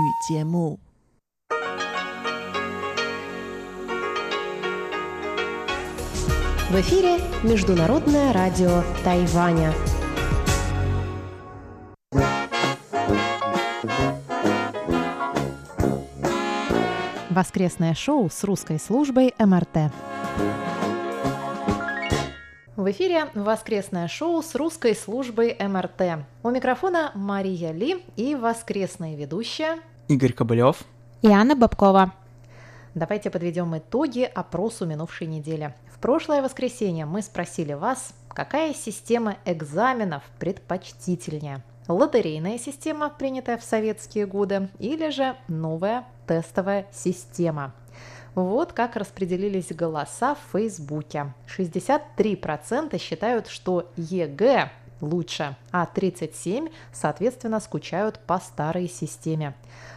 语节目。В эфире Международное радио Тайваня. Воскресное шоу с русской службой МРТ. В эфире воскресное шоу с русской службой МРТ. У микрофона Мария Ли и воскресная ведущая Игорь Кобылев и Анна Бабкова. Давайте подведем итоги опросу минувшей недели. В прошлое воскресенье мы спросили вас, какая система экзаменов предпочтительнее. Лотерейная система, принятая в советские годы, или же новая тестовая система. Вот как распределились голоса в Фейсбуке. 63% считают, что ЕГЭ лучше, а 37, соответственно, скучают по старой системе.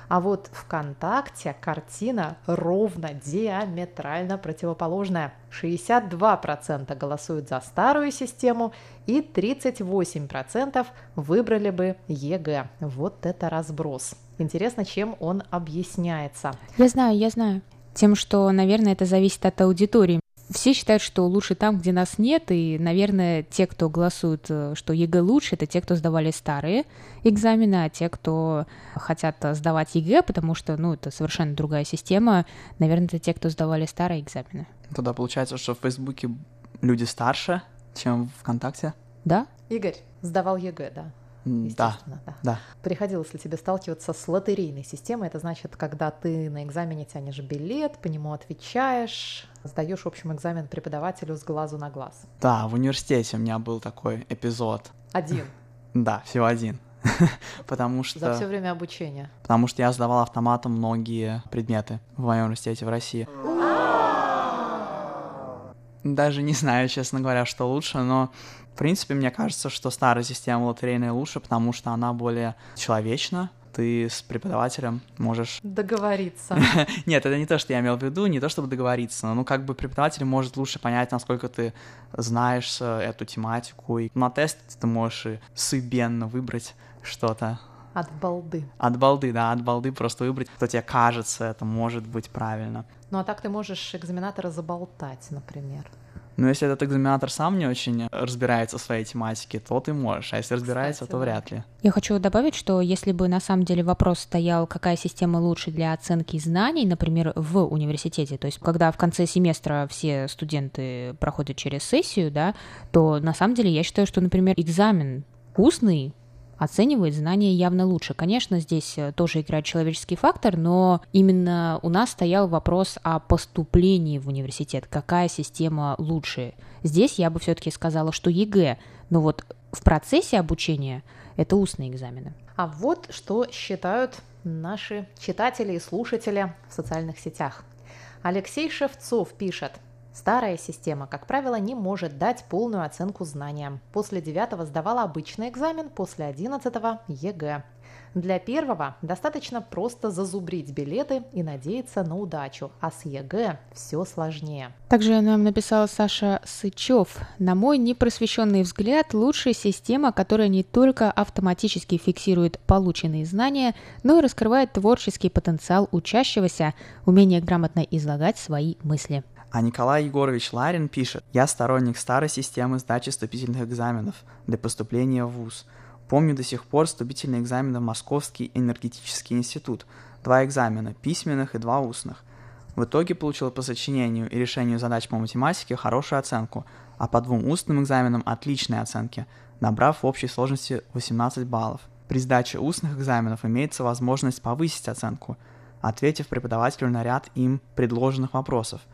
А вот ВКонтакте картина ровно диаметрально противоположная. 62% голосуют за старую систему и 38% выбрали бы ЕГЭ. Вот это разброс. Интересно, чем он объясняется. Я знаю, я знаю. Тем, что, наверное, это зависит от аудитории все считают, что лучше там, где нас нет, и, наверное, те, кто голосуют, э, что ЕГЭ лучше, это те, кто сдавали старые экзамены, а те, кто хотят сдавать ЕГЭ, потому что, ну, это совершенно другая система, наверное, это те, кто сдавали старые экзамены. Тогда получается, что в Фейсбуке люди старше, чем ВКонтакте? Да. Игорь сдавал ЕГЭ, да? Да, да. да. Приходилось ли тебе сталкиваться с лотерейной системой? Это значит, когда ты на экзамене тянешь билет, по нему отвечаешь, сдаешь, в общем, экзамен преподавателю с глазу на глаз. Да, в университете у меня был такой эпизод. Один? Да, всего один. Потому что... За все время обучения? Потому что я сдавал автоматом многие предметы в моем университете в России. Даже не знаю, честно говоря, что лучше, но в принципе, мне кажется, что старая система лотерейная лучше, потому что она более человечна, ты с преподавателем можешь... Договориться. Нет, это не то, что я имел в виду, не то, чтобы договориться, но ну, как бы преподаватель может лучше понять, насколько ты знаешь э, эту тематику, и на тест ты можешь и сыбенно выбрать что-то. От балды. От балды, да, от балды просто выбрать, что тебе кажется, это может быть правильно. Ну а так ты можешь экзаменатора заболтать, например. Но если этот экзаменатор сам не очень разбирается в своей тематике, то ты можешь, а если разбирается, Кстати, то вряд ли. Я хочу добавить, что если бы на самом деле вопрос стоял, какая система лучше для оценки знаний, например, в университете, то есть когда в конце семестра все студенты проходят через сессию, да, то на самом деле я считаю, что, например, экзамен устный оценивает знания явно лучше. Конечно, здесь э, тоже играет человеческий фактор, но именно у нас стоял вопрос о поступлении в университет. Какая система лучше? Здесь я бы все-таки сказала, что ЕГЭ, но вот в процессе обучения это устные экзамены. А вот что считают наши читатели и слушатели в социальных сетях. Алексей Шевцов пишет – Старая система, как правило, не может дать полную оценку знаниям. После девятого сдавала обычный экзамен, после одиннадцатого – ЕГЭ. Для первого достаточно просто зазубрить билеты и надеяться на удачу, а с ЕГЭ все сложнее. Также нам написал Саша Сычев. На мой непросвещенный взгляд, лучшая система, которая не только автоматически фиксирует полученные знания, но и раскрывает творческий потенциал учащегося, умение грамотно излагать свои мысли. А Николай Егорович Ларин пишет, «Я сторонник старой системы сдачи вступительных экзаменов для поступления в ВУЗ. Помню до сих пор вступительные экзамены в Московский энергетический институт. Два экзамена, письменных и два устных. В итоге получил по сочинению и решению задач по математике хорошую оценку, а по двум устным экзаменам отличные оценки, набрав в общей сложности 18 баллов. При сдаче устных экзаменов имеется возможность повысить оценку, ответив преподавателю на ряд им предложенных вопросов –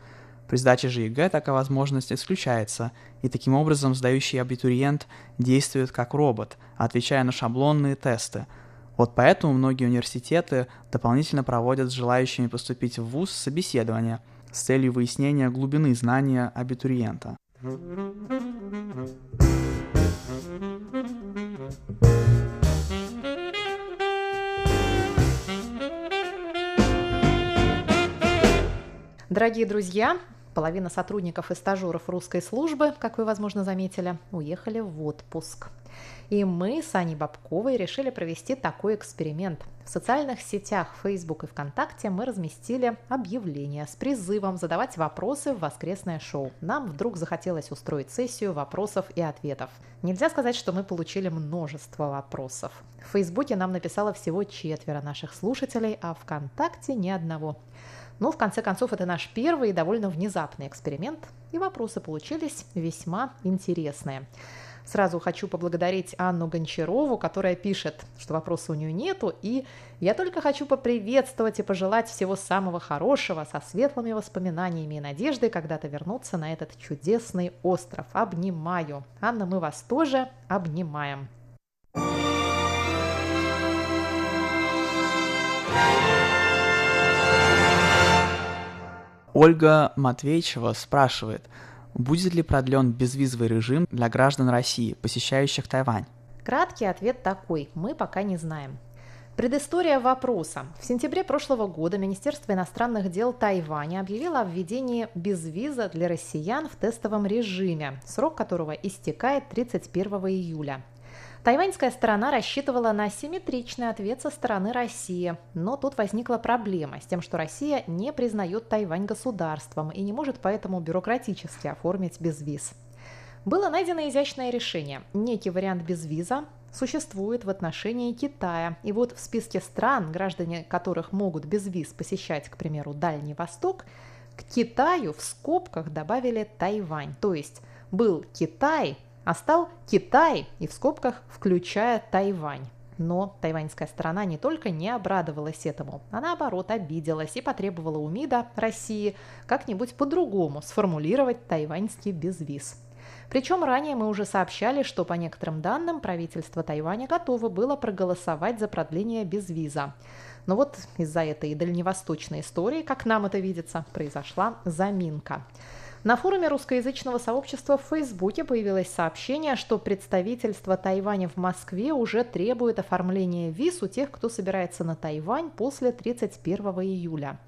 при сдаче же ЕГЭ такая возможность исключается, и таким образом сдающий абитуриент действует как робот, отвечая на шаблонные тесты. Вот поэтому многие университеты дополнительно проводят с желающими поступить в ВУЗ собеседования с целью выяснения глубины знания абитуриента. Дорогие друзья, Половина сотрудников и стажеров русской службы, как вы, возможно, заметили, уехали в отпуск. И мы с Аней Бабковой решили провести такой эксперимент. В социальных сетях Facebook и ВКонтакте мы разместили объявление с призывом задавать вопросы в воскресное шоу. Нам вдруг захотелось устроить сессию вопросов и ответов. Нельзя сказать, что мы получили множество вопросов. В Фейсбуке нам написало всего четверо наших слушателей, а ВКонтакте ни одного. Но в конце концов это наш первый и довольно внезапный эксперимент, и вопросы получились весьма интересные. Сразу хочу поблагодарить Анну Гончарову, которая пишет, что вопроса у нее нету, и я только хочу поприветствовать и пожелать всего самого хорошего, со светлыми воспоминаниями и надеждой когда-то вернуться на этот чудесный остров. Обнимаю. Анна, мы вас тоже обнимаем. Ольга Матвейчева спрашивает – Будет ли продлен безвизовый режим для граждан России, посещающих Тайвань? Краткий ответ такой. Мы пока не знаем. Предыстория вопроса. В сентябре прошлого года Министерство иностранных дел Тайваня объявило о введении безвиза для россиян в тестовом режиме, срок которого истекает 31 июля. Тайваньская сторона рассчитывала на симметричный ответ со стороны России, но тут возникла проблема с тем, что Россия не признает Тайвань государством и не может поэтому бюрократически оформить безвиз. Было найдено изящное решение. Некий вариант безвиза существует в отношении Китая. И вот в списке стран, граждане которых могут без виз посещать, к примеру, Дальний Восток, к Китаю в скобках добавили Тайвань. То есть был Китай, а стал Китай и в скобках включая Тайвань. Но тайваньская сторона не только не обрадовалась этому, а наоборот обиделась и потребовала у МИДа России как-нибудь по-другому сформулировать тайваньский безвиз. Причем ранее мы уже сообщали, что по некоторым данным правительство Тайваня готово было проголосовать за продление безвиза. Но вот из-за этой дальневосточной истории, как нам это видится, произошла заминка. На форуме русскоязычного сообщества в Фейсбуке появилось сообщение, что представительство Тайваня в Москве уже требует оформления виз у тех, кто собирается на Тайвань после 31 июля.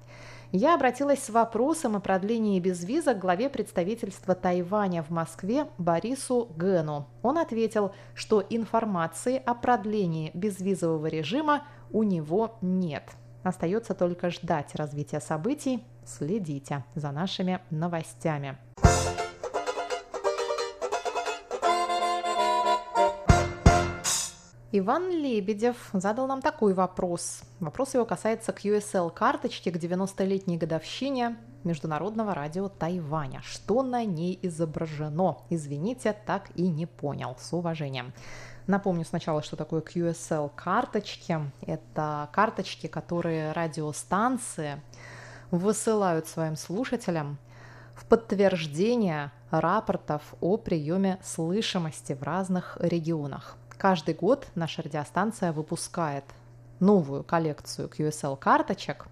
Я обратилась с вопросом о продлении безвиза к главе представительства Тайваня в Москве Борису Гэну. Он ответил, что информации о продлении безвизового режима у него нет. Остается только ждать развития событий. Следите за нашими новостями. Иван Лебедев задал нам такой вопрос. Вопрос его касается QSL-карточки к 90-летней годовщине Международного радио Тайваня. Что на ней изображено? Извините, так и не понял. С уважением. Напомню сначала, что такое QSL карточки. Это карточки, которые радиостанции высылают своим слушателям в подтверждение рапортов о приеме слышимости в разных регионах. Каждый год наша радиостанция выпускает новую коллекцию QSL карточек,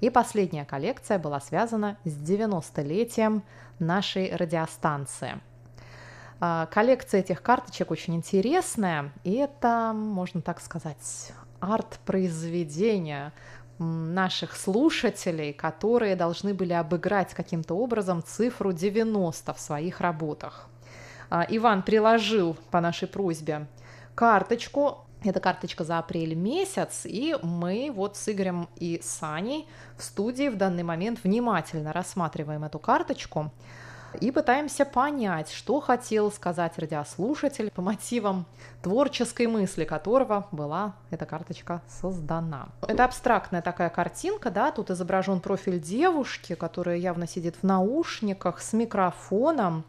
и последняя коллекция была связана с 90-летием нашей радиостанции – а, коллекция этих карточек очень интересная, и это, можно так сказать, арт-произведение наших слушателей, которые должны были обыграть каким-то образом цифру 90 в своих работах. А, Иван приложил по нашей просьбе карточку, это карточка за апрель месяц, и мы вот с Игорем и Саней в студии в данный момент внимательно рассматриваем эту карточку и пытаемся понять, что хотел сказать радиослушатель по мотивам творческой мысли которого была эта карточка создана. Это абстрактная такая картинка, да, тут изображен профиль девушки, которая явно сидит в наушниках с микрофоном,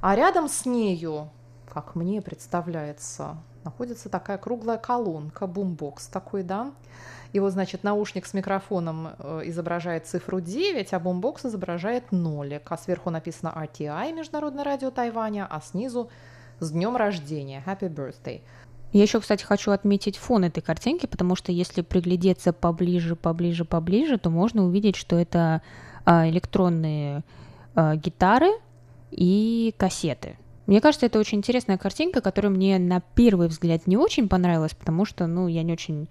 а рядом с нею, как мне представляется, находится такая круглая колонка, бумбокс такой, да, и вот, значит, наушник с микрофоном э, изображает цифру 9, а бомбокс изображает нолик. А сверху написано RTI, Международное радио Тайваня, а снизу с днем рождения, Happy Birthday. Я еще, кстати, хочу отметить фон этой картинки, потому что если приглядеться поближе, поближе, поближе, то можно увидеть, что это а, электронные а, гитары и кассеты. Мне кажется, это очень интересная картинка, которая мне на первый взгляд не очень понравилась, потому что, ну, я не очень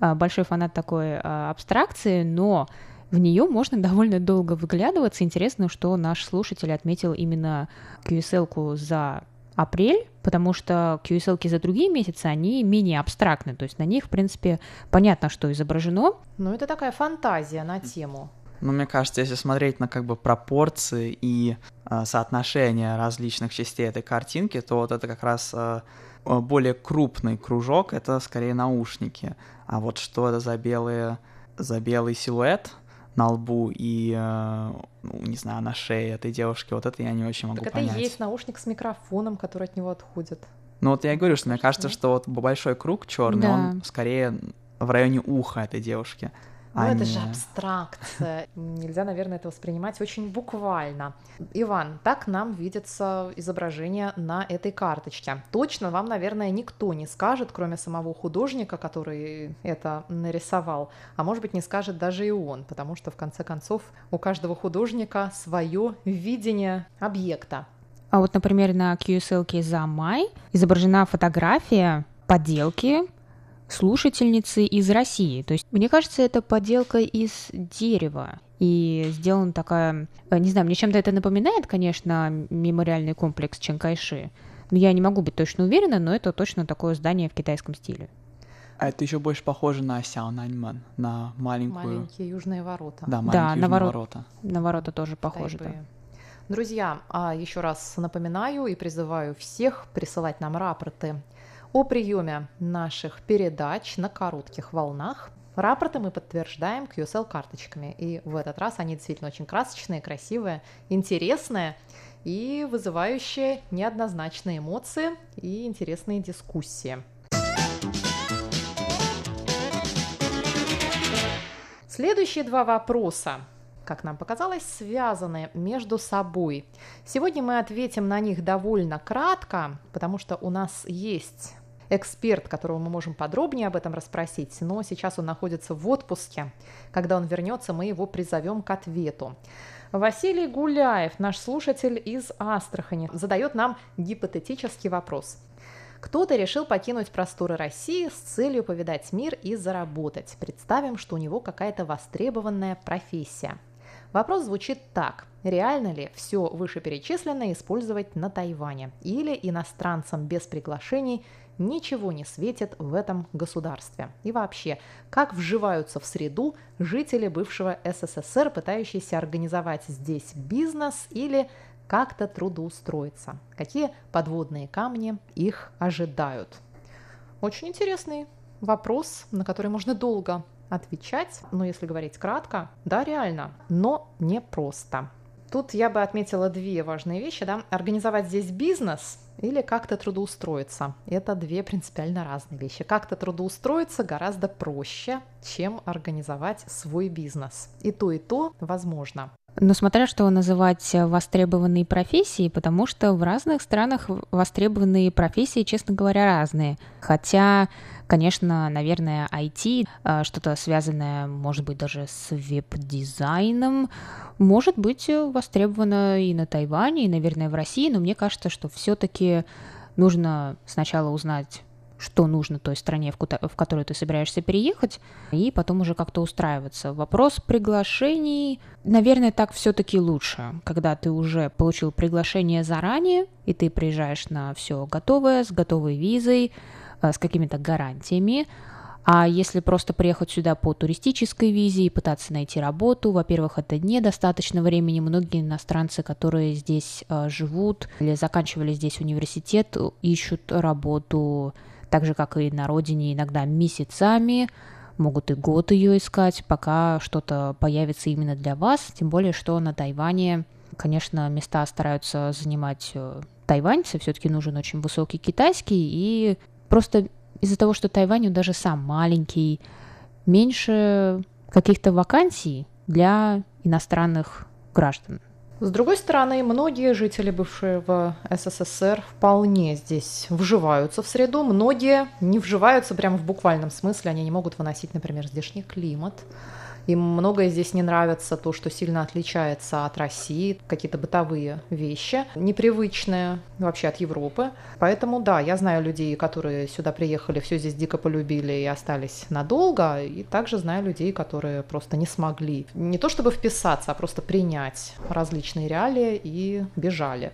а, большой фанат такой а, абстракции, но в нее можно довольно долго выглядываться. Интересно, что наш слушатель отметил именно QSL-ку за апрель, потому что QSL за другие месяцы, они менее абстрактны, то есть на них, в принципе, понятно, что изображено. Ну, это такая фантазия на тему. Ну, мне кажется, если смотреть на как бы пропорции и э, соотношение различных частей этой картинки, то вот это как раз э, более крупный кружок, это скорее наушники. А вот что это за белые, за белый силуэт, на лбу и, э, ну, не знаю, на шее этой девушки, вот это я не очень могу так понять. это и есть наушник с микрофоном, который от него отходит. Ну вот я и говорю, что мне кажется, что вот большой круг черный, Да. он скорее в районе уха этой девушки. Ну, а это не- же абстракция. Нельзя, наверное, это воспринимать очень буквально. Иван, так нам видится изображение на этой карточке. Точно вам, наверное, никто не скажет, кроме самого художника, который это нарисовал. А может быть, не скажет даже и он, потому что, в конце концов, у каждого художника свое видение объекта. А вот, например, на QSL за май изображена фотография поделки слушательницы из России. То есть, мне кажется, это поделка из дерева. И сделана такая... э, Не знаю, мне чем-то это напоминает, конечно, мемориальный комплекс Чанкайши. Но я не могу быть точно уверена, но это точно такое здание в китайском стиле. А это еще больше похоже на Сяонаньман, на маленькую... Маленькие южные ворота. Да, Да, маленькие на южные ворот- ворота. На ворота тоже похоже, да. Друзья, а еще раз напоминаю и призываю всех присылать нам рапорты о приеме наших передач на коротких волнах. Рапорты мы подтверждаем QSL-карточками. И в этот раз они действительно очень красочные, красивые, интересные и вызывающие неоднозначные эмоции и интересные дискуссии. Следующие два вопроса, как нам показалось, связаны между собой. Сегодня мы ответим на них довольно кратко, потому что у нас есть эксперт, которого мы можем подробнее об этом расспросить, но сейчас он находится в отпуске. Когда он вернется, мы его призовем к ответу. Василий Гуляев, наш слушатель из Астрахани, задает нам гипотетический вопрос. Кто-то решил покинуть просторы России с целью повидать мир и заработать. Представим, что у него какая-то востребованная профессия. Вопрос звучит так. Реально ли все вышеперечисленное использовать на Тайване? Или иностранцам без приглашений ничего не светит в этом государстве? И вообще, как вживаются в среду жители бывшего СССР, пытающиеся организовать здесь бизнес или как-то трудоустроиться? Какие подводные камни их ожидают? Очень интересный вопрос, на который можно долго отвечать, но если говорить кратко, да, реально, но не просто. Тут я бы отметила две важные вещи, да, организовать здесь бизнес или как-то трудоустроиться. Это две принципиально разные вещи. Как-то трудоустроиться гораздо проще, чем организовать свой бизнес. И то, и то возможно. Но смотря что называть востребованные профессии, потому что в разных странах востребованные профессии, честно говоря, разные. Хотя, конечно, наверное, IT, э, что-то связанное, может быть, даже с веб-дизайном, может быть востребовано и на Тайване, и, наверное, в России, но мне кажется, что все-таки нужно сначала узнать что нужно той стране, в, которую ты собираешься переехать, и потом уже как-то устраиваться. Вопрос приглашений, наверное, так все-таки лучше, когда ты уже получил приглашение заранее, и ты приезжаешь на все готовое, с готовой визой, э, с какими-то гарантиями. А если просто приехать сюда по туристической визе и пытаться найти работу, во-первых, это недостаточно времени. Многие иностранцы, которые здесь э, живут или заканчивали здесь университет, ищут работу так же, как и на родине, иногда месяцами, могут и год ее искать, пока что-то появится именно для вас. Тем более, что на Тайване, конечно, места стараются занимать э, тайваньцы, все-таки нужен очень высокий китайский, и просто из-за того, что Тайвань даже сам маленький, меньше каких-то вакансий для иностранных граждан. С другой стороны, многие жители бывшего СССР вполне здесь вживаются в среду, многие не вживаются прямо в буквальном смысле, они не могут выносить, например, здешний климат. Им многое здесь не нравится, то, что сильно отличается от России, какие-то бытовые вещи, непривычные вообще от Европы. Поэтому, да, я знаю людей, которые сюда приехали, все здесь дико полюбили и остались надолго, и также знаю людей, которые просто не смогли не то чтобы вписаться, а просто принять различные реалии и бежали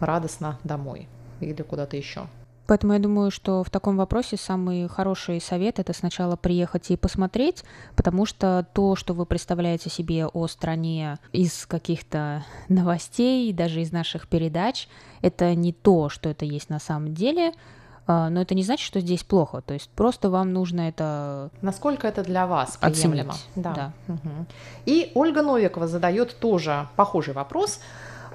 радостно домой. или куда-то еще. Поэтому я думаю, что в таком вопросе самый хороший совет это сначала приехать и посмотреть, потому что то, что вы представляете себе о стране из каких-то новостей, даже из наших передач, это не то, что это есть на самом деле. А, но это не значит, что здесь плохо. То есть просто вам нужно это... Насколько это для вас приемлемо. Оценить. Да. да. Угу. И Ольга Новикова задает тоже похожий вопрос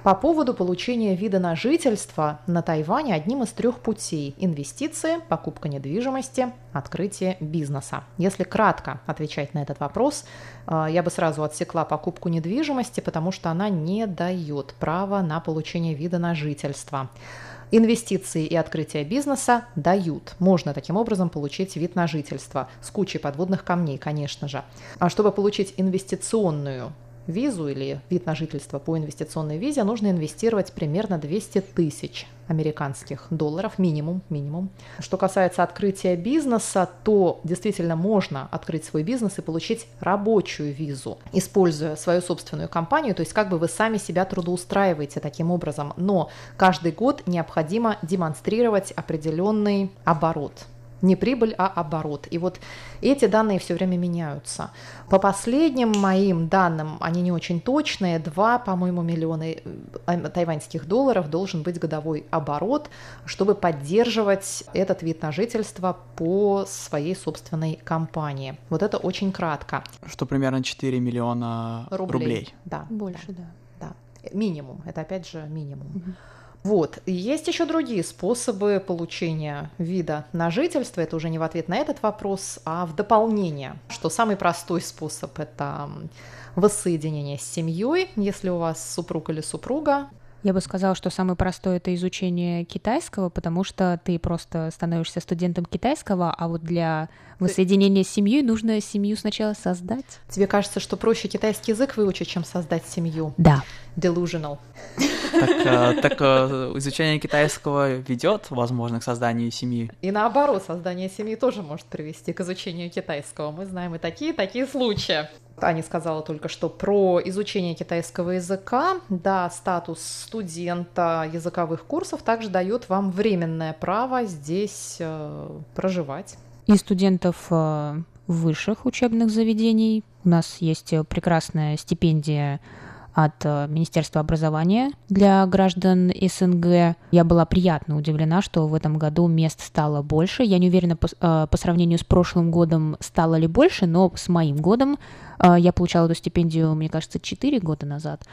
по поводу получения вида на жительство на Тайване одним из трех путей – инвестиции, покупка недвижимости, открытие бизнеса. Если кратко отвечать на этот вопрос, а, я бы сразу отсекла покупку недвижимости, потому что она не дает права на получение вида на жительство. Инвестиции и открытие бизнеса дают. Можно таким образом получить вид на жительство с кучей подводных камней, конечно же. А чтобы получить инвестиционную визу или вид на жительство по инвестиционной визе, нужно инвестировать примерно 200 тысяч американских долларов, минимум, минимум. Что касается открытия бизнеса, то действительно можно открыть свой бизнес и получить рабочую визу, используя свою собственную компанию, то есть как бы вы сами себя трудоустраиваете таким образом, но каждый год необходимо демонстрировать определенный оборот не прибыль, а оборот. И вот эти данные все время меняются. По последним моим данным, они не очень точные, 2, по-моему, миллиона э, тайваньских долларов должен быть годовой оборот, чтобы поддерживать этот вид на жительство по своей собственной компании. Вот это очень кратко. Что примерно 4 миллиона рублей. рублей. Да. Больше, да. да. да. Минимум. Это опять же минимум. Угу. Вот. Есть еще другие способы получения вида на жительство. Это уже не в ответ на этот вопрос, а в дополнение. Что самый простой способ – это воссоединение с семьей, если у вас супруг или супруга. Я бы сказала, что самое простое это изучение китайского, потому что ты просто становишься студентом китайского, а вот для воссоединения с семьей нужно семью сначала создать. Тебе кажется, что проще китайский язык выучить, чем создать семью? Да. Delusional. Так, э, так э, изучение китайского ведет, возможно, к созданию семьи. И наоборот, создание семьи тоже может привести к изучению китайского. Мы знаем и такие, такие случаи. Аня сказала только что про изучение китайского языка. Да, статус студента языковых курсов также дает вам временное право здесь э, проживать. И студентов э, высших учебных заведений. У нас есть прекрасная стипендия от э, Министерства образования для граждан СНГ. Я была приятно удивлена, что в этом году мест стало больше. Я не уверена по, э, по сравнению с прошлым годом стало ли больше, но с моим годом э, я получала эту стипендию, мне кажется, 4 года назад.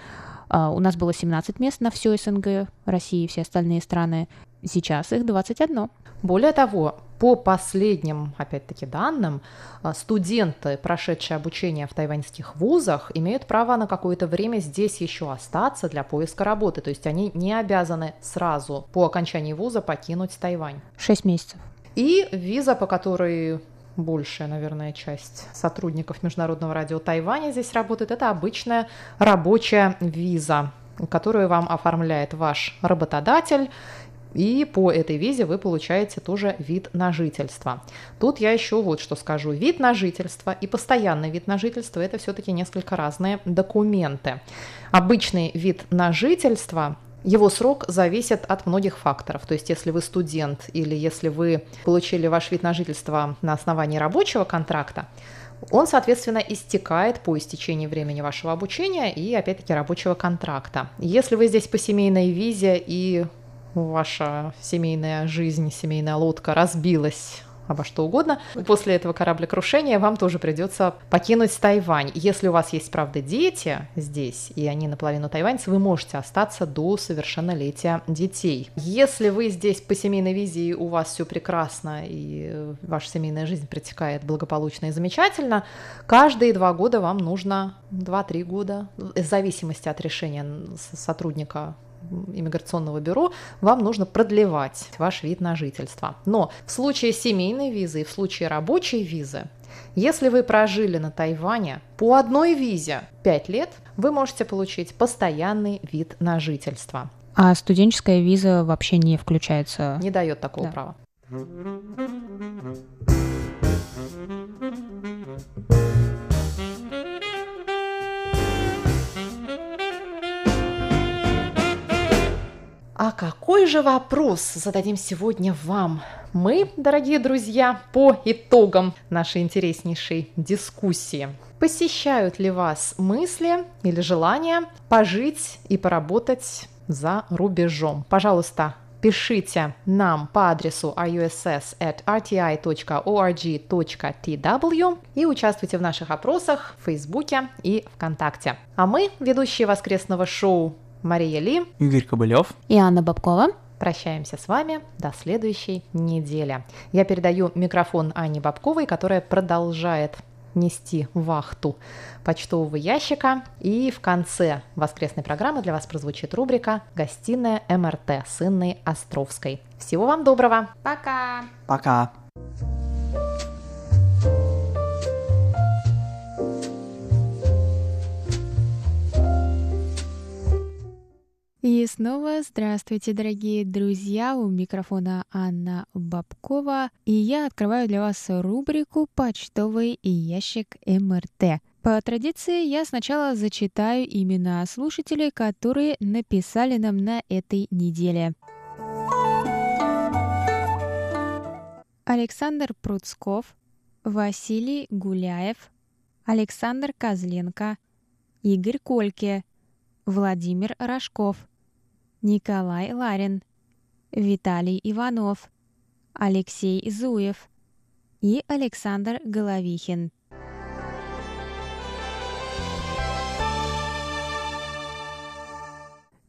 У нас было 17 мест на все СНГ, России и все остальные страны. Сейчас их 21. Более того, по последним, опять-таки, данным, а, студенты, прошедшие обучение в тайваньских вузах, имеют право на какое-то время здесь еще остаться для поиска работы. То есть они не обязаны сразу по окончании вуза покинуть Тайвань. Шесть месяцев. И виза, по которой большая, наверное, часть сотрудников Международного радио Тайваня здесь работает, это обычная рабочая виза которую вам оформляет ваш работодатель и по этой визе вы получаете тоже вид на жительство. Тут я еще вот что скажу. Вид на жительство и постоянный вид на жительство – это все-таки несколько разные документы. Обычный вид на жительство его срок зависит от многих факторов. То есть, если вы студент или если вы получили ваш вид на жительство на основании рабочего контракта, он, соответственно, истекает по истечении времени вашего обучения и, опять-таки, рабочего контракта. Если вы здесь по семейной визе и ваша семейная жизнь, семейная лодка разбилась обо что угодно. После этого кораблекрушения вам тоже придется покинуть Тайвань. Если у вас есть, правда, дети здесь, и они наполовину тайваньцы, вы можете остаться до совершеннолетия детей. Если вы здесь по семейной визе, и у вас все прекрасно, и ваша семейная жизнь протекает благополучно и замечательно, каждые два года вам нужно 2-3 года, в зависимости от решения сотрудника иммиграционного бюро, вам нужно продлевать ваш вид на жительство. Но в случае семейной визы и в случае рабочей визы, если вы прожили на Тайване по одной визе 5 лет, вы можете получить постоянный вид на жительство. А студенческая виза вообще не включается? Не дает такого да. права. А какой же вопрос зададим сегодня вам? Мы, дорогие друзья, по итогам нашей интереснейшей дискуссии. Посещают ли вас мысли или желание пожить и поработать за рубежом? Пожалуйста, пишите нам по адресу russ@rti.org.tw и участвуйте в наших опросах в Фейсбуке и ВКонтакте. А мы, ведущие воскресного шоу Мария Ли, Игорь Кобылев и Анна Бабкова. Прощаемся с вами до следующей недели. Я передаю микрофон Анне Бабковой, которая продолжает нести вахту почтового ящика. И в конце воскресной программы для вас прозвучит рубрика «Гостиная МРТ» с Инной Островской. Всего вам доброго! Пока! Пока! И снова здравствуйте, дорогие друзья! У микрофона Анна Бабкова, и я открываю для вас рубрику «Почтовый ящик МРТ». По традиции я сначала зачитаю имена слушателей, которые написали нам на этой неделе. Александр Пруцков, Василий Гуляев, Александр Козленко, Игорь Кольке, Владимир Рожков – Николай Ларин, Виталий Иванов, Алексей Зуев и Александр Головихин.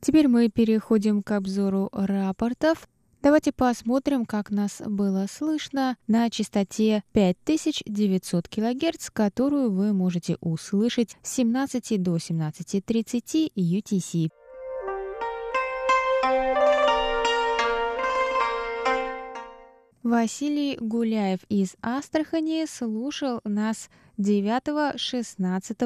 Теперь мы переходим к обзору рапортов. Давайте посмотрим, как нас было слышно на частоте 5900 кГц, которую вы можете услышать с 17 до 17.30 UTC. Василий Гуляев из Астрахани слушал нас 9, 16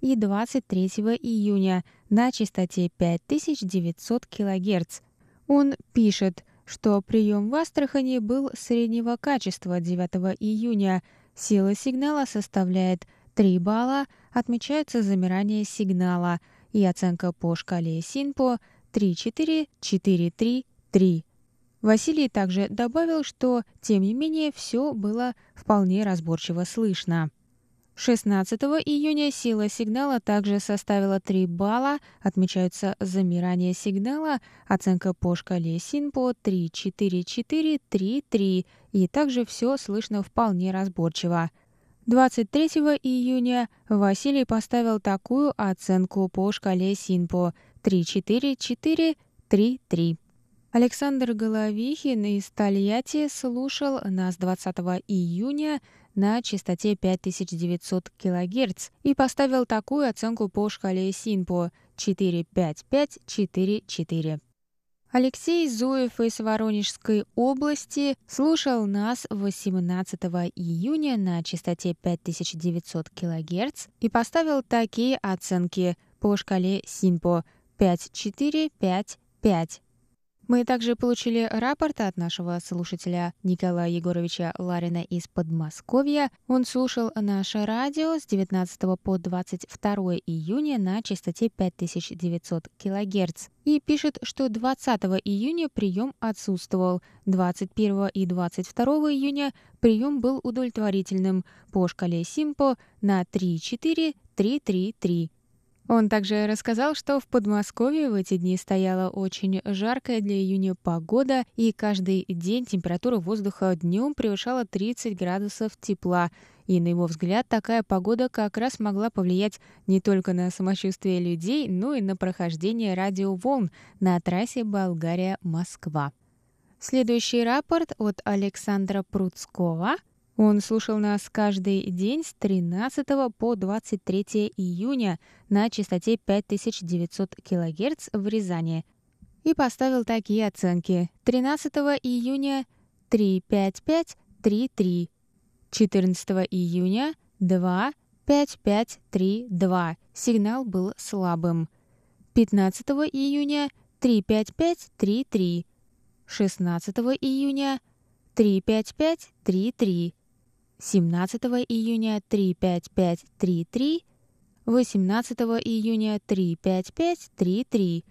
и 23 июня на частоте 5900 кГц. Он пишет, что прием в Астрахани был среднего качества 9 июня. Сила сигнала составляет 3 балла, отмечается замирание сигнала и оценка по шкале СИНПО 3-4-4-3-3. Василий также добавил, что, тем не менее, все было вполне разборчиво слышно. 16 июня сила сигнала также составила 3 балла, отмечаются замирание сигнала, оценка по шкале СИНПО 3, 4, 4, 3, 3, и также все слышно вполне разборчиво. 23 июня Василий поставил такую оценку по шкале СИНПО 3, 4, 4, 3, 3. Александр Головихин из Тольятти слушал нас 20 июня на частоте 5900 кГц и поставил такую оценку по шкале СИНПО 45544. Алексей Зуев из Воронежской области слушал нас 18 июня на частоте 5900 кГц и поставил такие оценки по шкале СИНПО 5455. Мы также получили рапорт от нашего слушателя Николая Егоровича Ларина из Подмосковья. Он слушал наше радио с 19 по 22 июня на частоте 5900 кГц и пишет, что 20 июня прием отсутствовал. 21 и 22 июня прием был удовлетворительным по шкале СИМПО на 3-4-3-3-3. Он также рассказал, что в Подмосковье в эти дни стояла очень жаркая для июня погода, и каждый день температура воздуха днем превышала 30 градусов тепла. И, на его взгляд, такая погода как раз могла повлиять не только на самочувствие людей, но и на прохождение радиоволн на трассе Болгария-Москва. Следующий рапорт от Александра Пруцкого – он слушал нас каждый день с 13 по 23 июня на частоте 5900 кГц в Рязани и поставил такие оценки. 13 июня 35533, 14 июня 25532. Сигнал был слабым. 15 июня 35533, 16 июня 35533. 17 июня 35533, 18 июня 35533,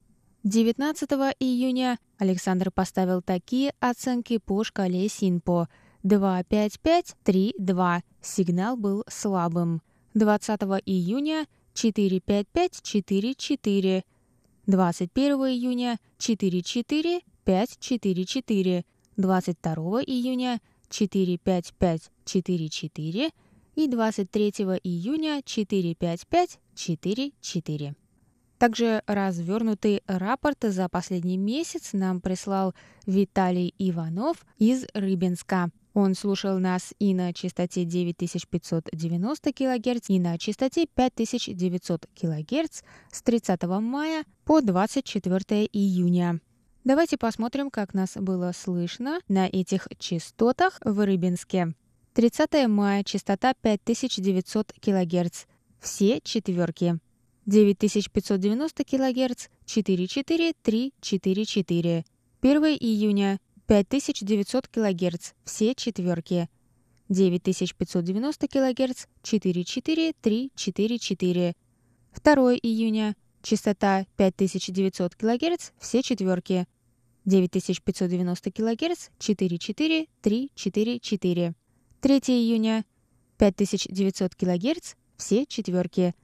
19 июня Александр поставил такие оценки по шкале СИНПО 25532. Сигнал был слабым. 20 июня 45544. 21 июня 44544. 22 июня 45544 и 23 июня 45544. Также развернутый рапорт за последний месяц нам прислал Виталий Иванов из Рыбинска. Он слушал нас и на частоте 9590 кГц, и на частоте 5900 кГц с 30 мая по 24 июня. Давайте посмотрим, как нас было слышно на этих частотах в Рыбинске. 30 мая частота 5900 кГц. Все четверки. 9590 кГц 44344. 1 июня 5900 кГц. Все четверки. 9590 кГц 44344. 2 июня частота 5900 кГц. Все четверки. 9590 кГц 44344. 3 июня 5900 кГц. Все четверки.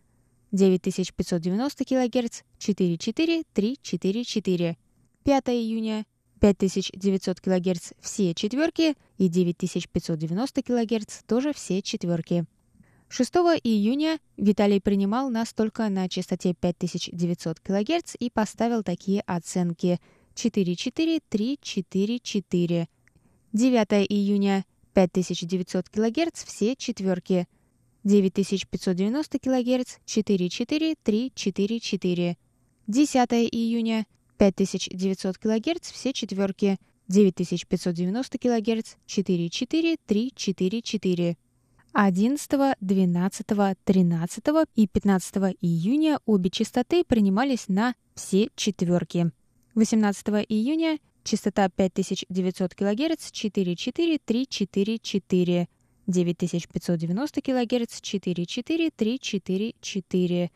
9590 кГц 44344. 5 июня 5900 кГц все четверки и 9590 кГц тоже все четверки. 6 июня Виталий принимал нас только на частоте 5900 кГц и поставил такие оценки 44344. 9 июня 5900 кГц все четверки – 9590 кГц 44344. 10 июня 5900 кГц все четверки 9590 кГц 44344. 11, 12, 13 и 15 июня обе частоты принимались на все четверки. 18 июня частота 5900 кГц 44344. 9590 кГц 44344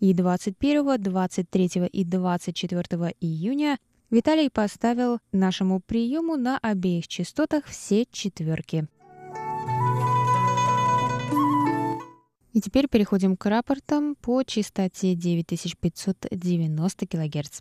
и 21, 23 и 24 июня Виталий поставил нашему приему на обеих частотах все четверки. И теперь переходим к рапортам по частоте 9590 кГц.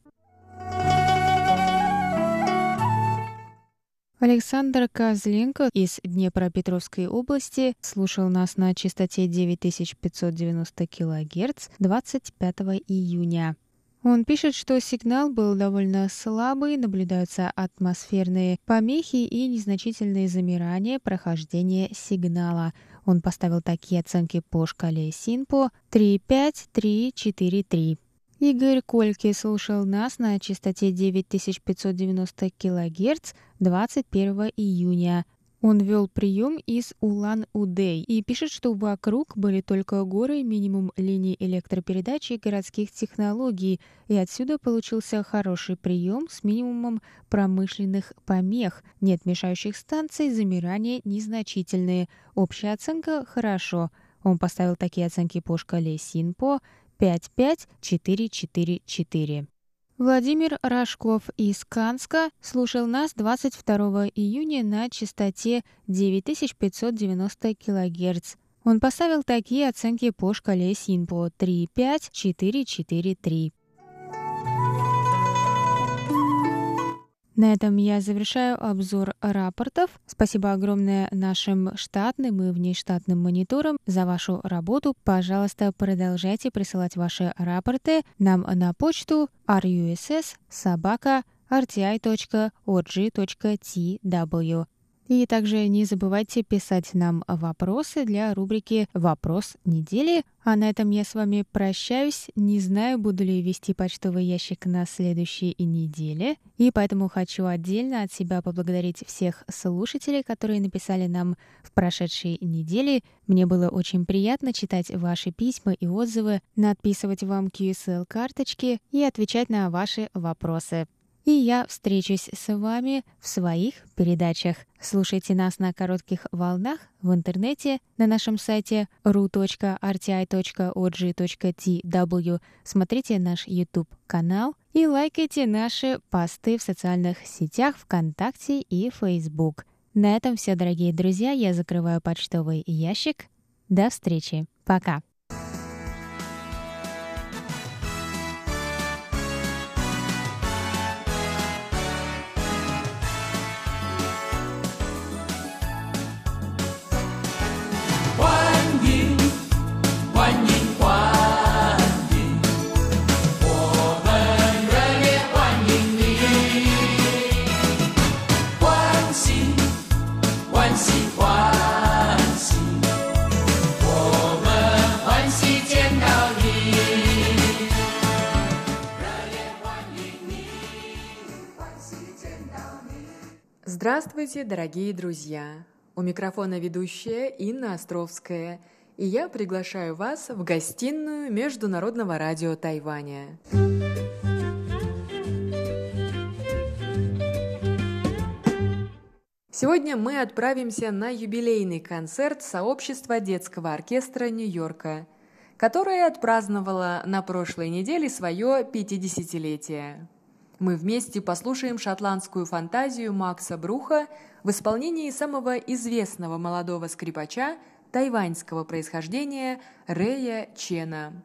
Александр Козленко из Днепропетровской области слушал нас на частоте 9590 кГц 25 июня. Он пишет, что сигнал был довольно слабый, наблюдаются атмосферные помехи и незначительные замирания прохождения сигнала. Он поставил такие оценки по шкале СИНПО 3,5, 3, 4, 3. Игорь Кольки слушал нас на частоте 9590 кГц 21 июня. Он вел прием из Улан-Удэй и пишет, что вокруг были только горы, минимум линий электропередачи и городских технологий, и отсюда получился хороший прием с минимумом промышленных помех. Нет мешающих станций, замирания незначительные. Общая оценка – хорошо. Он поставил такие оценки по шкале СИНПО 55444. Владимир Рожков из Канска слушал нас 22 июня на частоте 9590 кГц. Он поставил такие оценки по шкале СИНПО 35443. На этом я завершаю обзор рапортов. Спасибо огромное нашим штатным и внештатным мониторам за вашу работу. Пожалуйста, продолжайте присылать ваши рапорты нам на почту russ собака rti.org.tw. И также не забывайте писать нам вопросы для рубрики «Вопрос недели». А на этом я с вами прощаюсь. Не знаю, буду ли вести почтовый ящик на следующей неделе. И поэтому хочу отдельно от себя поблагодарить всех слушателей, которые написали нам в прошедшей неделе. Мне было очень приятно читать ваши письма и отзывы, надписывать вам QSL-карточки и отвечать на ваши вопросы. И я встречусь с вами в своих передачах. Слушайте нас на коротких волнах в интернете на нашем сайте ru.rti.org.tw. Смотрите наш YouTube-канал и лайкайте наши посты в социальных сетях ВКонтакте и Facebook. На этом все, дорогие друзья. Я закрываю почтовый ящик. До встречи. Пока. Здравствуйте, дорогие друзья! У микрофона ведущая Инна Островская, и я приглашаю вас в гостиную Международного радио Тайваня. Сегодня мы отправимся на юбилейный концерт сообщества детского оркестра Нью-Йорка, которое отпраздновало на прошлой неделе свое 50-летие. Мы вместе послушаем шотландскую фантазию Макса Бруха в исполнении самого известного молодого скрипача тайваньского происхождения Рэя Чена.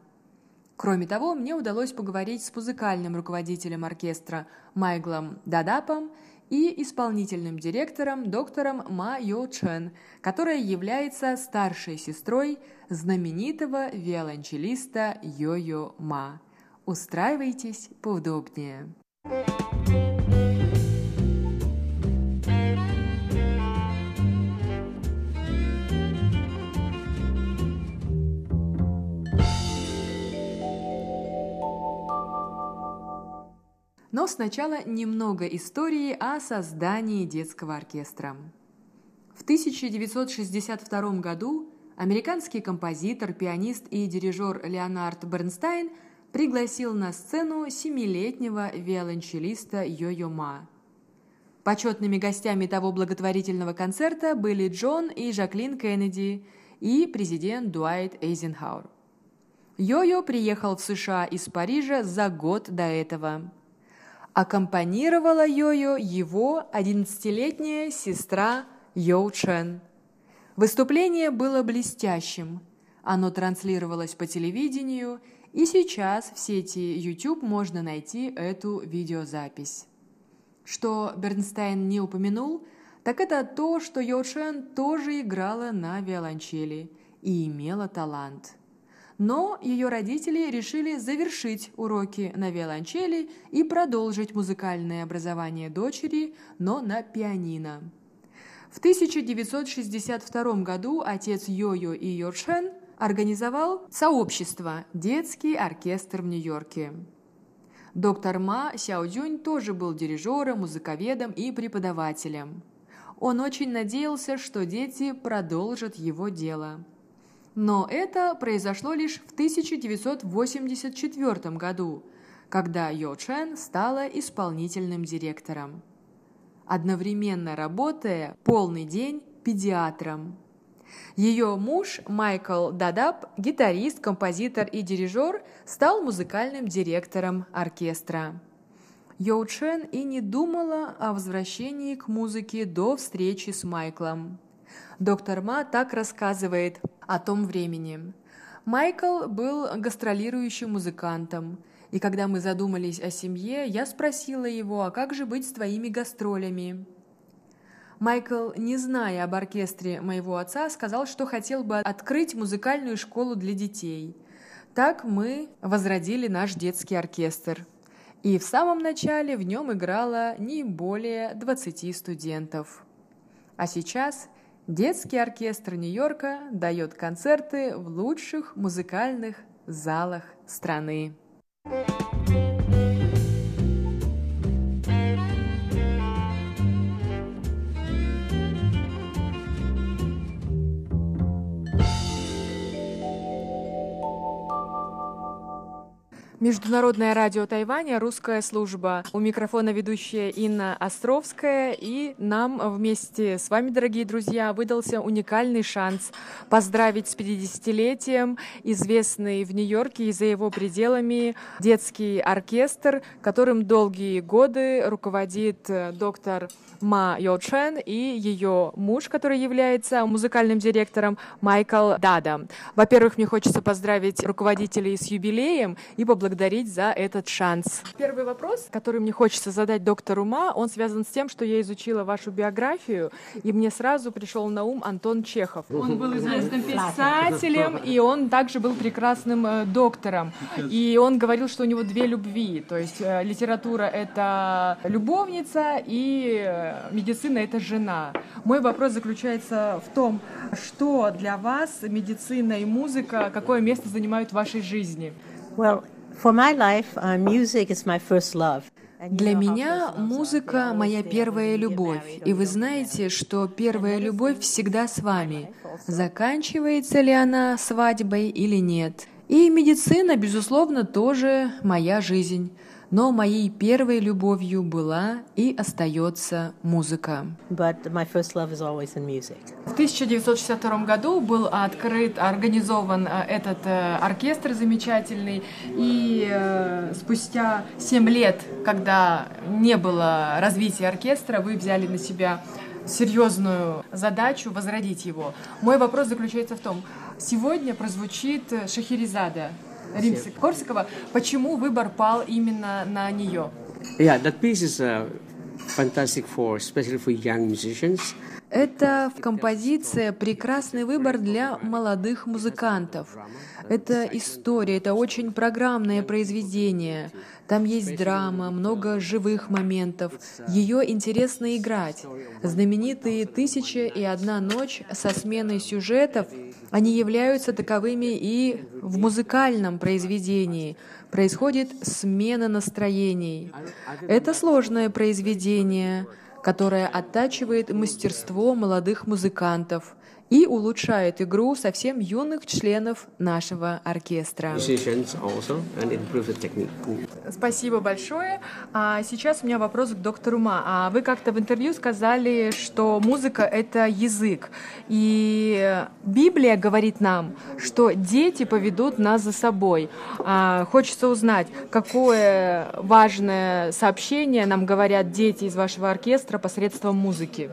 Кроме того, мне удалось поговорить с музыкальным руководителем оркестра Майглом Дадапом и исполнительным директором доктором Ма Йо Чен, которая является старшей сестрой знаменитого виолончелиста Йо-Йо Ма. Устраивайтесь поудобнее. Но сначала немного истории о создании детского оркестра. В 1962 году американский композитор, пианист и дирижер Леонард Бернстайн пригласил на сцену семилетнего виолончелиста Йо-Йо Ма. Почетными гостями того благотворительного концерта были Джон и Жаклин Кеннеди и президент Дуайт Эйзенхауэр. Йо-Йо приехал в США из Парижа за год до этого. Аккомпанировала Йо-Йо его 11-летняя сестра Йоу Чен. Выступление было блестящим. Оно транслировалось по телевидению – и сейчас в сети YouTube можно найти эту видеозапись. Что Бернстайн не упомянул, так это то, что Йошен тоже играла на виолончели и имела талант. Но ее родители решили завершить уроки на виолончели и продолжить музыкальное образование дочери, но на пианино. В 1962 году отец Йо-Йо и Йошен – организовал сообщество «Детский оркестр в Нью-Йорке». Доктор Ма Сяодзюнь тоже был дирижером, музыковедом и преподавателем. Он очень надеялся, что дети продолжат его дело. Но это произошло лишь в 1984 году, когда Йо Чен стала исполнительным директором. Одновременно работая полный день педиатром. Ее муж Майкл Дадап, гитарист, композитор и дирижер, стал музыкальным директором оркестра. Йоу Чен и не думала о возвращении к музыке до встречи с Майклом. Доктор Ма так рассказывает о том времени. Майкл был гастролирующим музыкантом, и когда мы задумались о семье, я спросила его, а как же быть с твоими гастролями? Майкл, не зная об оркестре моего отца, сказал, что хотел бы открыть музыкальную школу для детей. Так мы возродили наш детский оркестр. И в самом начале в нем играло не более 20 студентов. А сейчас детский оркестр Нью-Йорка дает концерты в лучших музыкальных залах страны. Thank you Международное радио Тайваня, русская служба. У микрофона ведущая Инна Островская. И нам вместе с вами, дорогие друзья, выдался уникальный шанс поздравить с 50-летием известный в Нью-Йорке и за его пределами детский оркестр, которым долгие годы руководит э, доктор Ма Йо Чен и ее муж, который является музыкальным директором Майкл Дада. Во-первых, мне хочется поздравить руководителей с юбилеем и поблагодарить поблагодарить за этот шанс. Первый вопрос, который мне хочется задать доктору Ма, он связан с тем, что я изучила вашу биографию, и мне сразу пришел на ум Антон Чехов. Он был известным писателем, и он также был прекрасным э, доктором. И он говорил, что у него две любви, то есть э, литература — это любовница, и э, медицина — это жена. Мой вопрос заключается в том, что для вас медицина и музыка, какое место занимают в вашей жизни? Well, Для меня музыка — моя первая любовь. И вы знаете, что первая любовь всегда с вами. Заканчивается ли она свадьбой или нет. И медицина, безусловно, тоже моя жизнь но моей первой любовью была и остается музыка. But my first love is always in music. В 1962 году был открыт, организован э, этот э, оркестр замечательный, и э, спустя 7 лет, когда не было развития оркестра, вы взяли на себя серьезную задачу возродить его. Мой вопрос заключается в том, сегодня прозвучит Шахерезада, Римсик Корсакова. Почему выбор пал именно на нее? Yeah, that piece is uh, fantastic for, especially for young musicians. Это композиция прекрасный выбор для молодых музыкантов. Это история, это очень программное произведение. Там есть драма, много живых моментов. Ее интересно играть. Знаменитые «Тысяча и одна ночь» со сменой сюжетов, они являются таковыми и в музыкальном произведении. Происходит смена настроений. Это сложное произведение — которая оттачивает мастерство молодых музыкантов и улучшает игру совсем юных членов нашего оркестра. Спасибо большое. А сейчас у меня вопрос к доктору Ма. А вы как-то в интервью сказали, что музыка — это язык. И Библия говорит нам, что дети поведут нас за собой. А хочется узнать, какое важное сообщение нам говорят дети из вашего оркестра посредством музыки.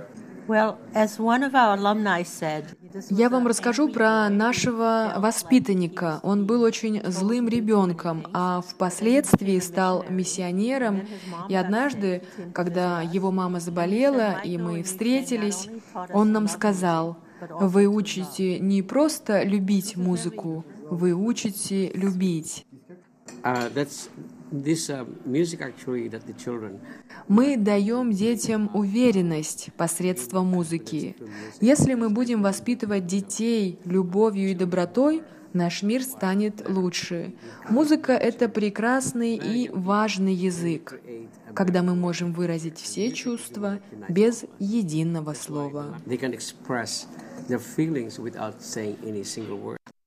Я вам расскажу про нашего воспитанника. Он был очень злым ребенком, а впоследствии стал миссионером. И однажды, когда его мама заболела, и мы встретились, он нам сказал, вы учите не просто любить музыку, вы учите любить. Uh, Uh, мы даем детям уверенность посредством музыки. Если мы будем воспитывать детей любовью и добротой, наш мир станет лучше. Mузыка — это прекрасный и важный язык, когда мы можем выразить все чувства без единого слова.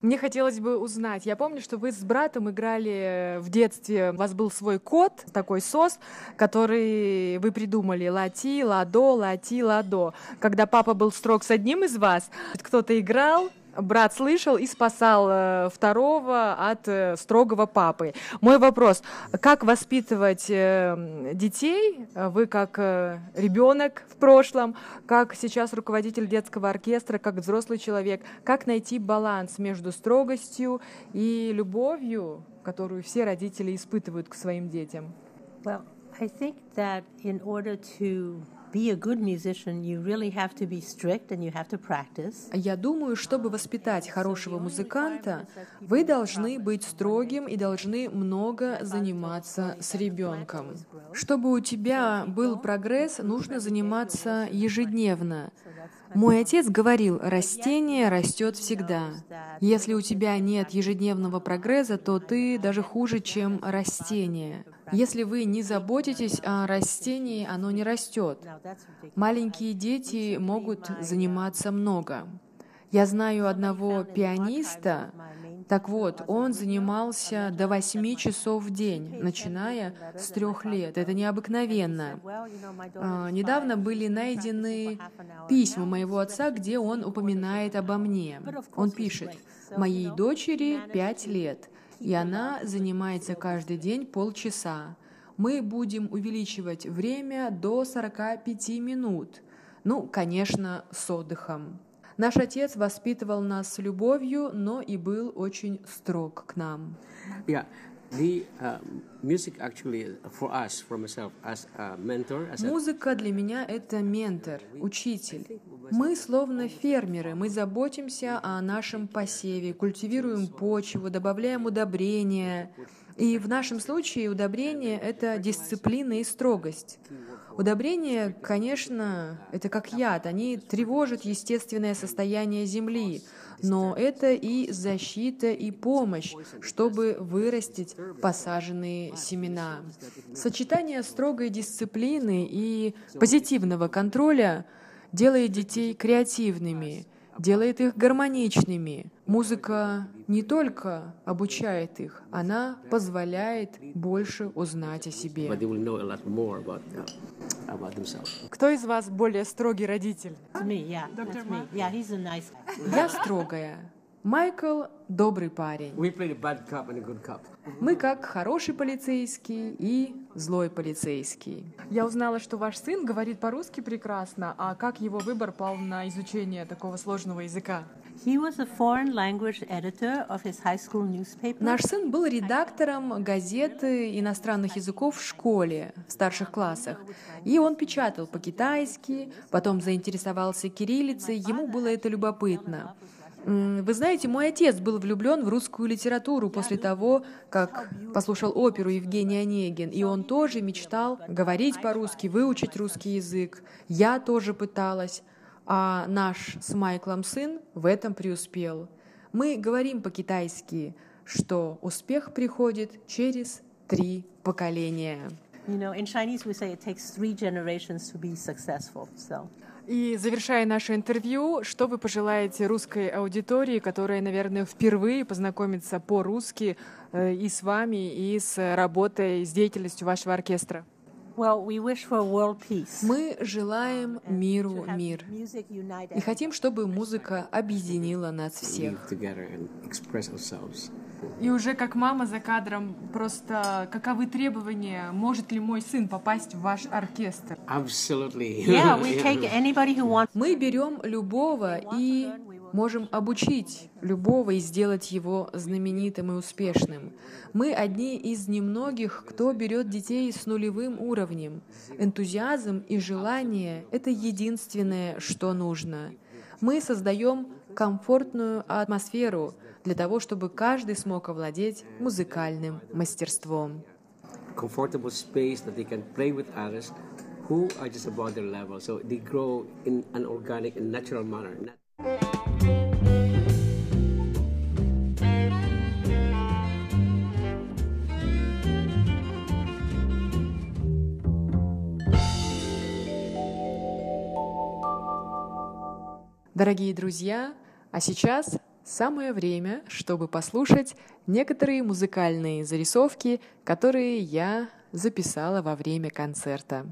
Мне хотелось бы узнать, я помню, что вы с братом играли в детстве, у вас был свой кот, такой сос, который вы придумали, лати, ладо, лати, ладо. Когда папа был строг с одним из вас, кто-то играл, брат слышал и спасал э, второго от э, строгого папы. Мой вопрос, как воспитывать э, детей, вы как ребенок в прошлом, как сейчас руководитель детского оркестра, как взрослый человек, как найти баланс между строгостью и любовью, которую все родители испытывают к своим детям? Well, I think that in order to я думаю, чтобы воспитать хорошего музыканта, вы должны быть строгим и должны много заниматься с ребенком. Чтобы у тебя был прогресс, нужно заниматься ежедневно. Мой отец говорил, растение растет всегда. Если у тебя нет ежедневного прогресса, то ты даже хуже, чем растение. Если вы не заботитесь о растении, оно не растет. Маленькие дети могут заниматься много. Я знаю одного пианиста, Так вот, он занимался до 8 часов в день, начиная с трех лет. Это необыкновенно. А, недавно были найдены письма моего отца, где он упоминает обо мне. Он пишет, «Моей дочери 5 лет, и она занимается каждый день полчаса. Мы будем увеличивать время до 45 минут. Ну, конечно, с отдыхом. Наш отец воспитывал нас с любовью, но и был очень строг к нам. Yeah, the uh, music actually for us, for myself, as a mentor, as a Музыка для меня — это ментор, учитель. Мы словно фермеры, мы заботимся о нашем посеве, культивируем почву, добавляем удобрения. И в нашем случае удобрение — это дисциплина и строгость. Удобрения, конечно, это как яд, они тревожат естественное состояние земли, но это и защита, и помощь, чтобы вырастить посаженные семена. Сочетание строгой дисциплины и позитивного контроля делает детей креативными, делает их гармоничными. Музыка не только обучает их, она позволяет больше узнать о себе. but they will know a lot more about uh. Кто из вас более строгий родитель? Я строгая. Майкл — добрый парень. Мы как хороший полицейский и злой полицейский. Я узнала, что ваш сын говорит по-русски прекрасно, а как его выбор пал на изучение такого сложного языка? Наш сын был редактором газеты иностранных языков в школе, в старших классах. И он печатал по-китайски, потом заинтересовался кириллицей, ему было это любопытно. Вы знаете, мой отец был влюблен в русскую литературу после того, как послушал оперу Евгений Онегин, и он тоже мечтал говорить по-русски, выучить русский язык. Я тоже пыталась, а наш с Майклом сын в этом преуспел. Мы говорим по-китайски, что успех приходит через три поколения. You know, in Chinese we say it takes three generations to be successful. So И завершая наше интервью, что вы пожелаете русской аудитории, которая, наверное, впервые познакомится по-русски э, и с вами, и с работой, с деятельностью вашего оркестра? Well, we wish for world peace. Мы желаем миру мир и хотим, чтобы музыка объединила нас всех. Live together and express ourselves. И уже как мама за кадром, просто каковы требования, может ли мой сын попасть в ваш оркестр? Absolutely. Yeah, we take anybody who wants. Мы берем любого и можем обучить любого и сделать его знаменитым и успешным. Мы одни из немногих, кто берет детей с нулевым уровнем. Энтузиазм и желание — это единственное, что нужно. Мы создаем комфортную атмосферу для того, чтобы каждый смог овладеть музыкальным мастерством. who are just above their level. So they grow in an organic and natural manner. Дорогие друзья, а сейчас самое время, чтобы послушать некоторые музыкальные зарисовки, которые я записала во время концерта.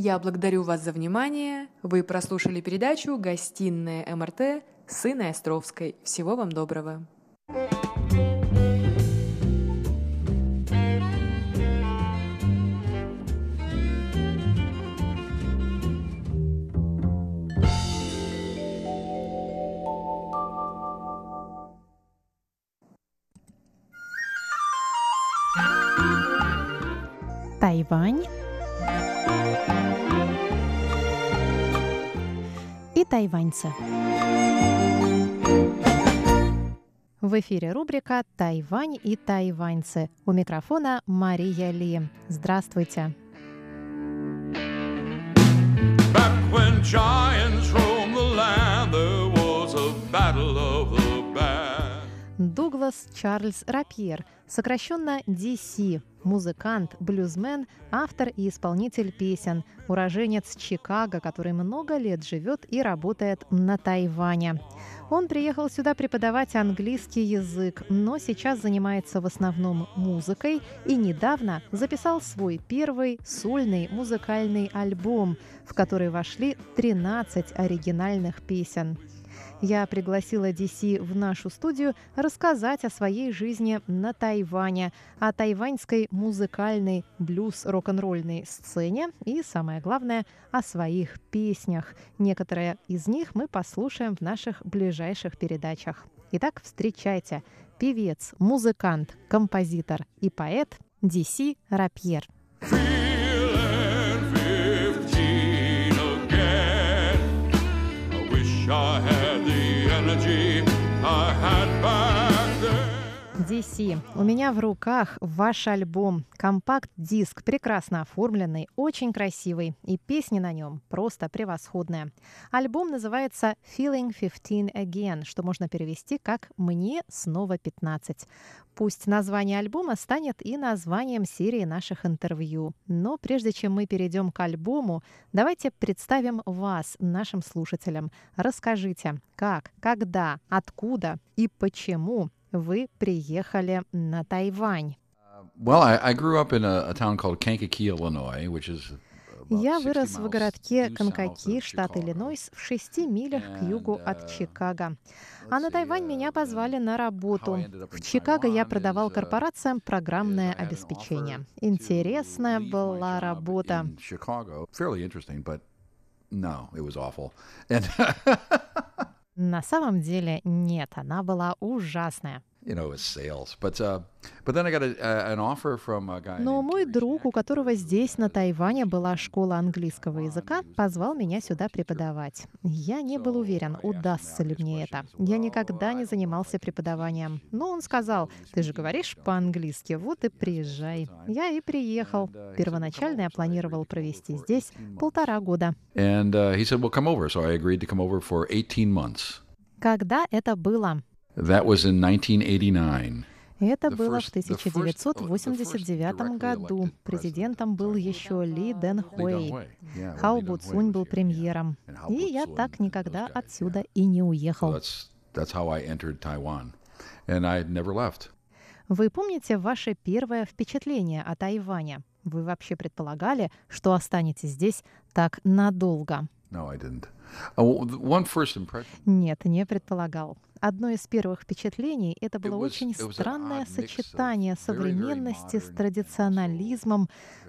Я благодарю вас за внимание. Вы прослушали передачу «Гостиная МРТ» с Инной Островской. Всего вам доброго. Тайвань тайваньцы. В эфире рубрика «Тайвань и тайваньцы». У микрофона Мария Ли. Здравствуйте. Дуглас Чарльз Рапьер, сокращенно DC, музыкант, блюзмен, автор и исполнитель песен, уроженец Чикаго, который много лет живет и работает на Тайване. Он приехал сюда преподавать английский язык, но сейчас занимается в основном музыкой и недавно записал свой первый сольный музыкальный альбом, в который вошли 13 оригинальных песен. Я пригласила DC в нашу студию рассказать о своей жизни на Тайване, о тайваньской музыкальной блюз-рок-н-ролльной сцене и, самое главное, о своих песнях. Некоторые из них мы послушаем в наших ближайших передачах. Итак, встречайте. Певец, музыкант, композитор и поэт DC Рапьер. Feeling 15 again. I wish I had DC, у меня в руках ваш альбом, компакт-диск, прекрасно оформленный, очень красивый, и песни на нем просто превосходные. Альбом называется Feeling 15 Again, что можно перевести как «Мне снова 15». Пусть название альбома станет и названием серии наших интервью. Но прежде чем мы перейдем к альбому, давайте представим вас, нашим слушателям. Расскажите, как, когда, откуда и почему вы приехали на Тайвань. Well, I, I grew up in a, a town called Kankakee, Illinois, which is about Я 60 вырос в городке Канкаки, штат. Иллинойс, в шести милях к югу от uh, Чикаго. А на Тайвань uh, меня позвали на работу. В Чикаго я продавал uh, корпорациям программное обеспечение. Интересная была работа. На самом деле нет, она была ужасная. You know, was sales. But uh, but then I got a, an offer from a guy. Но мой друг, у которого здесь, на uh, Тайване, была школа английского языка, позвал меня сюда преподавать. Я не был уверен, удастся ли мне это. Я никогда не занимался преподаванием. Но он сказал, ты же говоришь по-английски, вот и приезжай. Я и приехал. Uh, he said, "Well, come Первоначально я over." So I планировал провести здесь 18 months. полтора года. And uh, he said, "Well, come over." So I agreed to come over for 18 months. Когда это было? That was in 1989. Это было в the first- oh, the first 1989 directly году. Президентом был еще Ли Дэн Хуэй. Хао Бу Цунь был премьером. И я так никогда отсюда и не уехал. Вы помните ваше первое впечатление о Тайване? Вы вообще предполагали, что останетесь здесь так надолго? No, I didn't. Impression. Нет, не предполагал. Одно из первых впечатлений — это было очень странное сочетание современности с традиционализмом,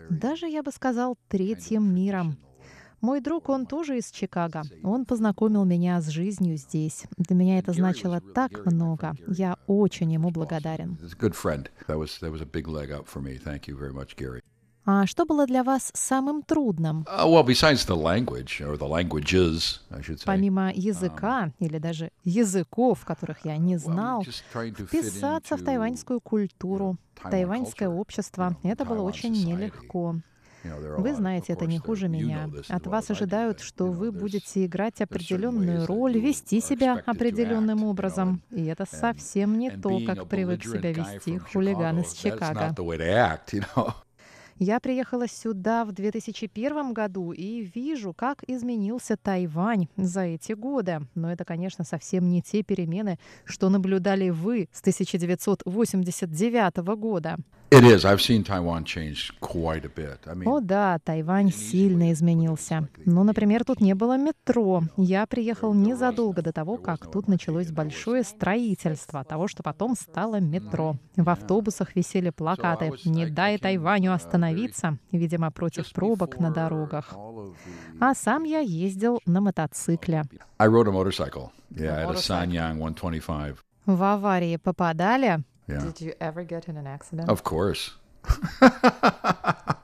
даже, я бы сказал, третьим миром. Мой друг, он тоже из Чикаго. Он познакомил меня с жизнью здесь. Для меня это значило так много. Я очень ему благодарен. А что было для вас самым трудным? Uh. Помимо языка или даже языков, которых я не знал, вписаться в тайваньскую культуру, тайваньское общество, это было очень нелегко. Вы знаете это не хуже меня. От вас ожидают, что вы будете играть определенную роль, вести себя определенным образом. И это совсем не то, как привык себя вести хулиган из Чикаго. Я приехала сюда в 2001 году и вижу, как изменился Тайвань за эти годы. Но это, конечно, совсем не те перемены, что наблюдали вы с 1989 года. It is. I've seen Taiwan change quite a bit. I mean, О да, Тайвань сильно изменился. Ну, например, тут не было метро. Я приехал незадолго до того, как тут началось большое строительство того, что потом стало метро. В автобусах висели плакаты «Не дай Тайваню остановиться», видимо, против пробок на дорогах. А сам я ездил на мотоцикле. I rode a motorcycle. Yeah, I had a. Sanyang 125. В аварии попадали? Yeah. you ever get in an accident? Of course.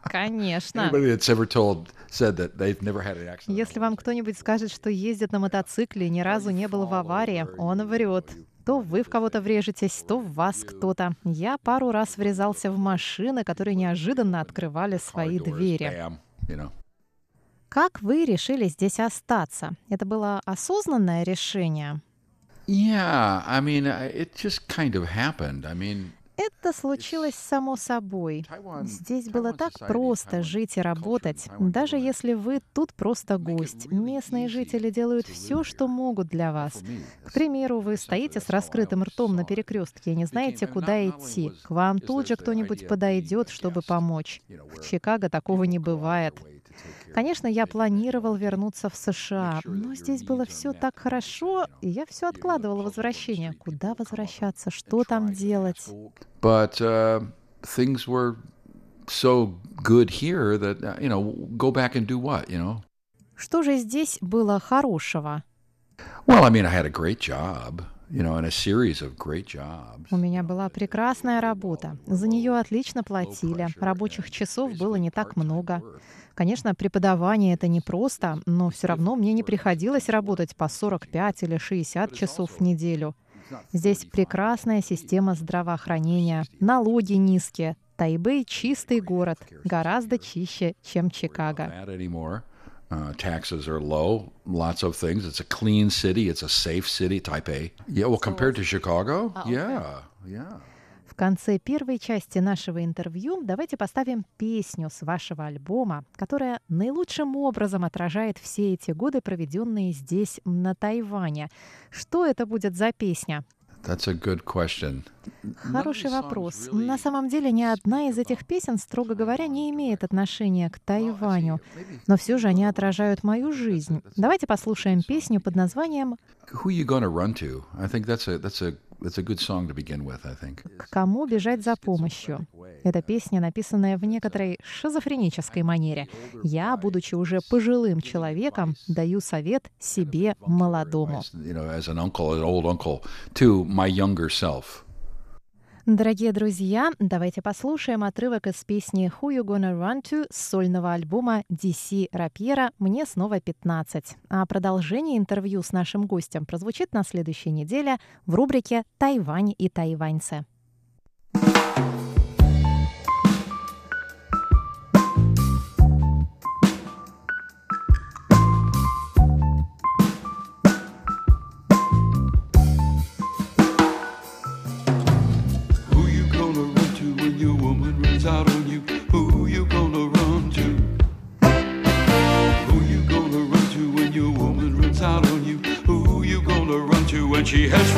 Конечно. Anybody that's ever told said that they've never had an accident. Если вам кто-нибудь скажет, что ездит на мотоцикле и ни разу не был в аварии, он врет. То вы в кого-то врежетесь, то в вас кто-то. Я пару раз врезался в машины, которые неожиданно открывали свои двери. bam, you know. Как вы решили здесь остаться? Это было осознанное решение? Yeah, I mean, uh, it just kind of happened. I mean, Это случилось само собой. Здесь было так просто жить и работать, даже если вы тут просто гость. Местные жители делают все, что могут для вас. К примеру, вы стоите с раскрытым ртом на перекрестке и не знаете, куда идти. К вам тут же кто-нибудь подойдет, чтобы помочь. В Чикаго такого не бывает. Конечно, я планировал вернуться в США, но здесь было все так хорошо, и я все откладывала the возвращение. Куда возвращаться? Что там делать? But uh, things were so good here that uh, you know, go back and do what, you know? Что же здесь было хорошего? Well, I mean, I had a great job, У меня была прекрасная работа. За нее отлично платили. Рабочих часов было не так много. Конечно, преподавание это непросто, но все равно мне не приходилось работать по 45 или 60 часов в неделю. Здесь прекрасная система здравоохранения, налоги низкие. Тайбэй — чистый город, гораздо чище, чем Чикаго. Uh, taxes are low. Lots of things. It's a clean city. It's a safe city, Taipei. Yeah, well, compared to Chicago, yeah, yeah. В конце первой части нашего интервью давайте поставим песню с вашего альбома, которая наилучшим образом отражает все эти годы, проведенные здесь, на Тайване. Что это будет за песня? That's a good question. Хороший вопрос. На самом деле ни одна из этих песен, строго говоря, не имеет отношения к Тайваню, но все же они отражают мою жизнь. Давайте послушаем песню под названием Who you gonna run to? «К кому бежать за помощью». Эта песня, написанная в некоторой шизофренической манере. Я, будучи уже пожилым человеком, даю совет себе молодому. You know, Дорогие друзья, давайте послушаем отрывок из песни «Who You Gonna Run To» с сольного альбома DC Рапьера «Мне снова 15». А продолжение интервью с нашим гостем прозвучит на следующей неделе в рубрике «Тайвань и тайваньцы». Out on you? Who you gonna run to? Who you gonna run to when your woman runs out on you? Who you gonna run to when she heads